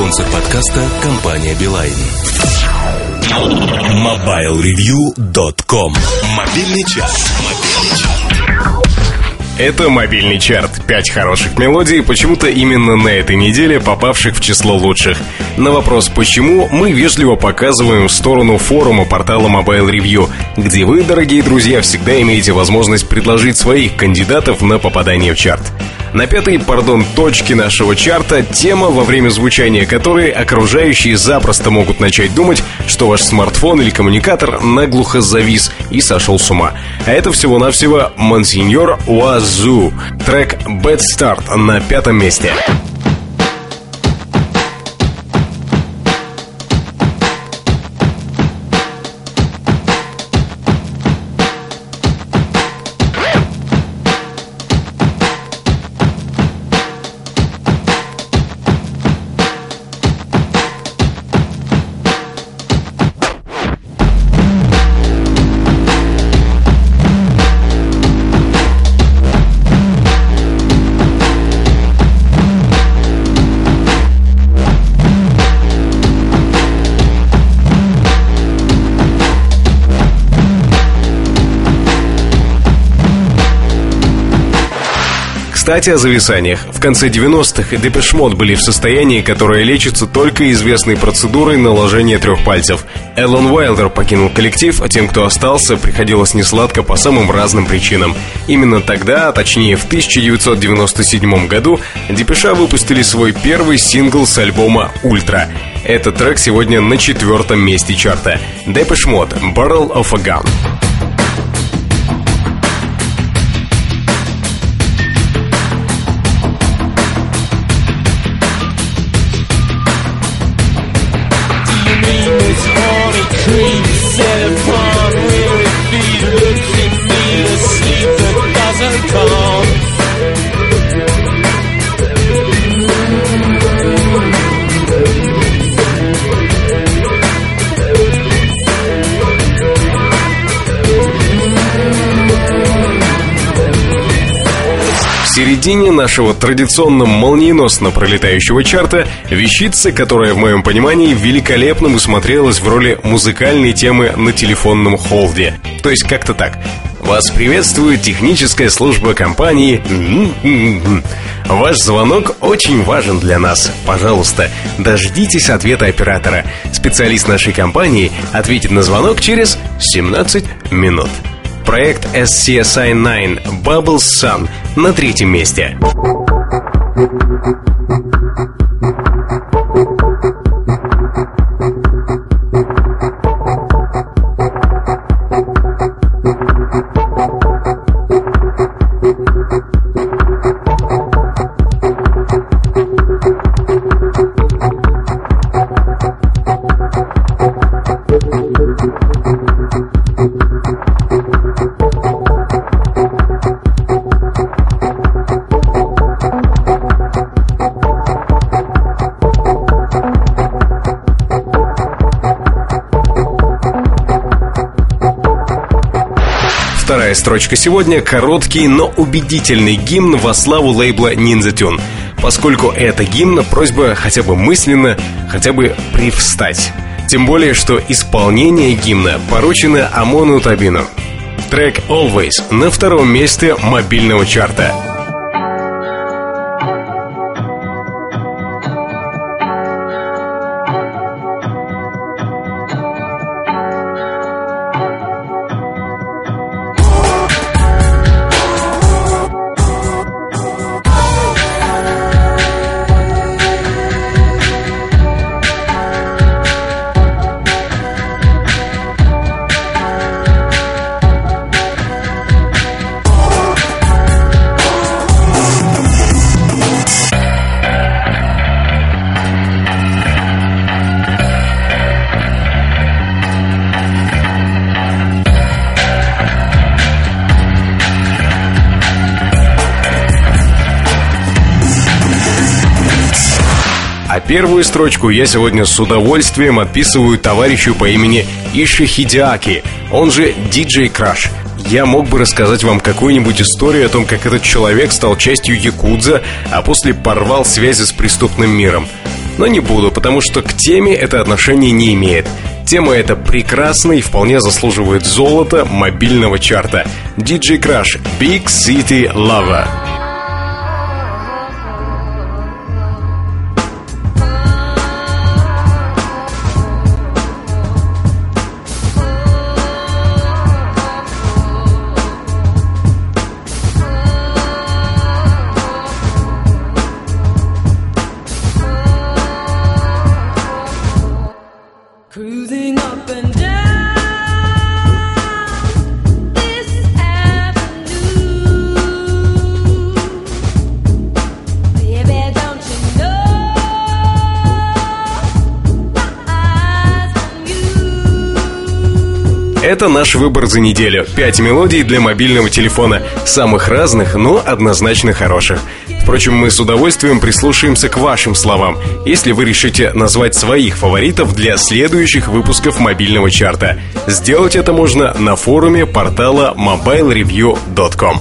Спонсор подкаста – компания «Билайн». MobileReview.com Мобильный час. Это мобильный чарт. Пять хороших мелодий, почему-то именно на этой неделе попавших в число лучших. На вопрос «почему?» мы вежливо показываем в сторону форума портала Mobile Review, где вы, дорогие друзья, всегда имеете возможность предложить своих кандидатов на попадание в чарт. На пятой, пардон, точке нашего чарта тема, во время звучания которой окружающие запросто могут начать думать, что ваш смартфон или коммуникатор наглухо завис и сошел с ума. А это всего-навсего Монсеньор Уазу. Трек Bad Start на пятом месте. Кстати, о зависаниях. В конце 90-х Depeche Mode были в состоянии, которое лечится только известной процедурой наложения трех пальцев. Алан Уайлдер покинул коллектив, а тем, кто остался, приходилось несладко по самым разным причинам. Именно тогда, а точнее в 1997 году, Depeche выпустили свой первый сингл с альбома «Ultra». Этот трек сегодня на четвертом месте чарта. Depeche Mode «Barrel of a Gun». В середине нашего традиционно молниеносно пролетающего чарта вещица, которая, в моем понимании, великолепно бы смотрелась в роли музыкальной темы на телефонном холде. То есть как-то так. Вас приветствует техническая служба компании. Ваш звонок очень важен для нас. Пожалуйста, дождитесь ответа оператора. Специалист нашей компании ответит на звонок через 17 минут. Проект SCSI-9 Bubble Sun на третьем месте. Вторая строчка сегодня – короткий, но убедительный гимн во славу лейбла Ninja Tune. Поскольку это гимн, просьба хотя бы мысленно, хотя бы привстать. Тем более, что исполнение гимна поручено Амону Табину. Трек «Always» на втором месте мобильного чарта. А первую строчку я сегодня с удовольствием отписываю товарищу по имени Иши Хидиаки, он же Диджей Краш. Я мог бы рассказать вам какую-нибудь историю о том, как этот человек стал частью Якудза, а после порвал связи с преступным миром. но не буду, потому что к теме это отношение не имеет. Тема эта прекрасна и вполне заслуживает золота мобильного чарта. DJ Crash Big City Lover. Это наш выбор за неделю. Пять мелодий для мобильного телефона. Самых разных, но однозначно хороших. Впрочем, мы с удовольствием прислушаемся к вашим словам, если вы решите назвать своих фаворитов для следующих выпусков мобильного чарта. Сделать это можно на форуме портала mobilereview.com.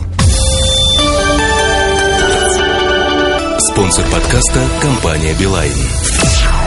Спонсор подкаста – компания «Билайн».